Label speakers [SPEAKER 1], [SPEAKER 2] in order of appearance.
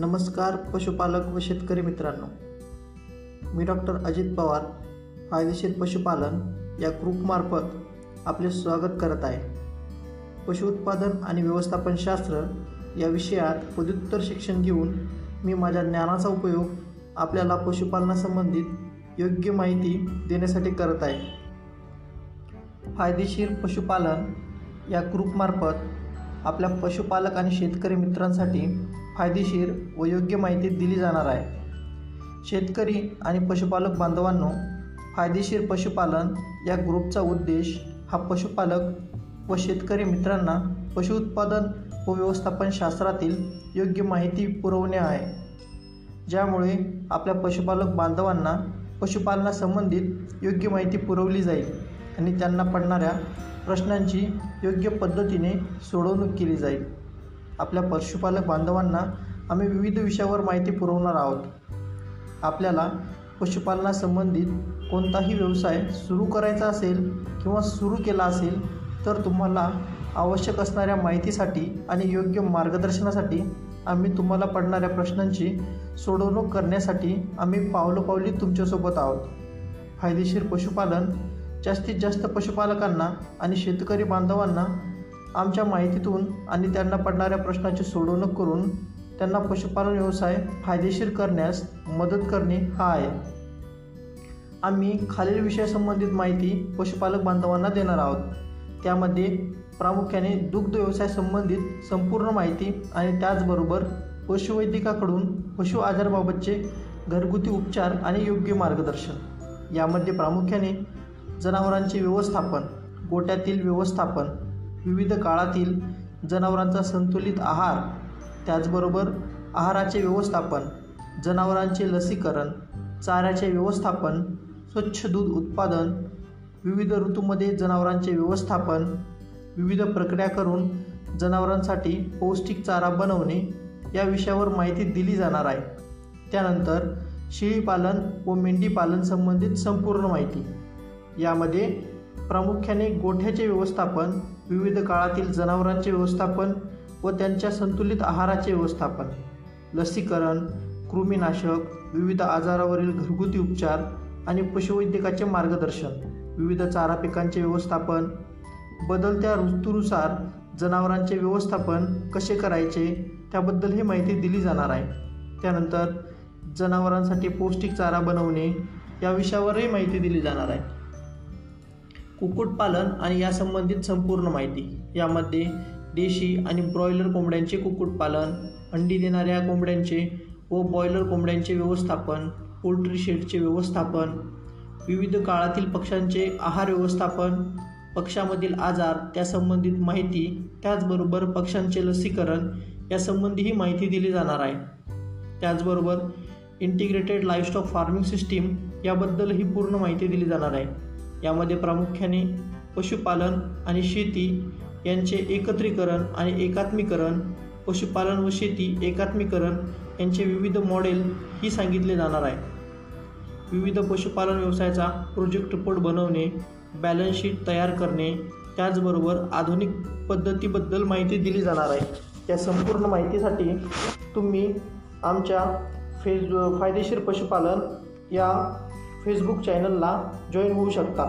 [SPEAKER 1] नमस्कार पशुपालक व शेतकरी मित्रांनो. मी डॉक्टर अजित पवार फायदेशीर पशुपालन या ग्रुपमार्फत आपले स्वागत करत आहे. पशु उत्पादन आणि व्यवस्थापन शास्त्र या विषयात पदव्युत्तर शिक्षण घेऊन मी माझ्या ज्ञानाचा उपयोग आपल्याला पशुपालनासंबंधित योग्य माहिती देण्यासाठी करत आहे. फायदेशीर पशुपालन या ग्रुपमार्फत आपल्या पशुपालक आणि शेतकरी मित्रांसाठी फायदेशीर व योग्य माहिती दिली जाणार आहे. शेतकरी आणि पशुपालक बांधवांनो फायदेशीर पशुपालन या ग्रुपचा उद्देश हा पशुपालक व शेतकरी मित्रांना पशु उत्पादन व व्यवस्थापन शास्त्रातील योग्य माहिती पुरवणे आहे. ज्यामुळे आपल्या पशुपालक बांधवांना पशुपालनासंबंधित योग्य माहिती पुरवली जाईल आणि त्यांना पडणाऱ्या प्रश्नांची योग्य पद्धतीने सोडवणूक केली जाईल. आपल्या पशुपालक बांधवांना आम्ही विविध विषयावर माहिती पुरवणार आहोत. आपल्याला पशुपालनासंबंधित कोणताही व्यवसाय सुरू करायचा असेल किंवा सुरू केला असेल तर तुम्हाला आवश्यक असणाऱ्या माहितीसाठी आणि योग्य मार्गदर्शनासाठी आम्ही तुम्हाला पडणाऱ्या प्रश्नांची सोडवणूक करण्यासाठी आम्ही पावलोपावली तुमच्यासोबत आहोत. फायदेशीर पशुपालन जास्तीत जास्त पशुपालकांना आणि शेतकरी बांधवांना आमच्या माहितीतून आणि त्यांना पडणाऱ्या प्रश्नाची सोडवणूक करून त्यांना पशुपालन व्यवसाय फायदेशीर करण्यास मदत करणे हा आहे. आम्ही खालील विषयासंबंधित माहिती पशुपालक बांधवांना देणार आहोत. त्यामध्ये प्रामुख्याने दुग्ध व्यवसाय संबंधित संपूर्ण माहिती आणि त्याचबरोबर पशुवैद्यकाकडून पशु आजाराबाबतचे घरगुती उपचार आणि योग्य मार्गदर्शन. यामध्ये प्रामुख्याने जनावरांचे व्यवस्थापन गोट्यातील व्यवस्थापन विविध काळातील जनावरांचा संतुलित आहार त्याचबरोबर आहाराचे व्यवस्थापन जनावरांचे लसीकरण चाऱ्याचे व्यवस्थापन स्वच्छ दूध उत्पादन विविध ऋतूमध्ये जनावरांचे व्यवस्थापन विविध प्रक्रिया करून जनावरांसाठी पौष्टिक चारा बनवणे या विषयावर माहिती दिली जाणार आहे. त्यानंतर शेळीपालन व मेंढीपालन संबंधित संपूर्ण माहिती. यामध्ये प्रामुख्याने गोठ्याचे व्यवस्थापन विविध काळातील जनावरांचे व्यवस्थापन व त्यांच्या संतुलित आहाराचे व्यवस्थापन लसीकरण कृमीनाशक विविध आजारावरील घरगुती उपचार आणि पशुवैद्यकाचे मार्गदर्शन विविध चारा पिकांचे व्यवस्थापन बदलत्या ऋतूनुसार जनावरांचे व्यवस्थापन कसे करायचे त्याबद्दल ही माहिती दिली जाणार आहे. त्यानंतर जनावरांसाठी पौष्टिक चारा बनवणे या विषयावरही माहिती दिली जाणार आहे. कुक्कुटपालन आणि यासंबंधित संपूर्ण माहिती. यामध्ये देशी आणि ब्रॉयलर कोंबड्यांचे कुक्कुटपालन अंडी देणाऱ्या कोंबड्यांचे व बॉयलर कोंबड्यांचे व्यवस्थापन पोल्ट्री शेडचे व्यवस्थापन विविध काळातील पक्ष्यांचे आहार व्यवस्थापन पक्षामधील आजार त्यासंबंधित माहिती त्याचबरोबर पक्ष्यांचे लसीकरण यासंबंधीही माहिती दिली जाणार आहे. त्याचबरोबर इंटिग्रेटेड लाईफस्टॉक फार्मिंग सिस्टीम याबद्दलही पूर्ण माहिती दिली जाणार आहे. यामध्ये प्रामुख्याने पशुपालन आणि शेती यांचे एकत्रीकरण आणि एकात्मीकरण पशुपालन व शेती एकात्मीकरण यांचे विविध मॉडेल ही सांगितले जाणार आहे. विविध पशुपालन व्यवसायाचा प्रोजेक्ट रिपोर्ट बनवणे बॅलन्स शीट तयार करणे त्याचबरोबर आधुनिक पद्धतीबद्दल माहिती दिली जाणार आहे. या संपूर्ण माहितीसाठी तुम्ही आमच्या फेस फायदेशीर पशुपालन या फेसबुक चॅनलला जॉईन होऊ शकता.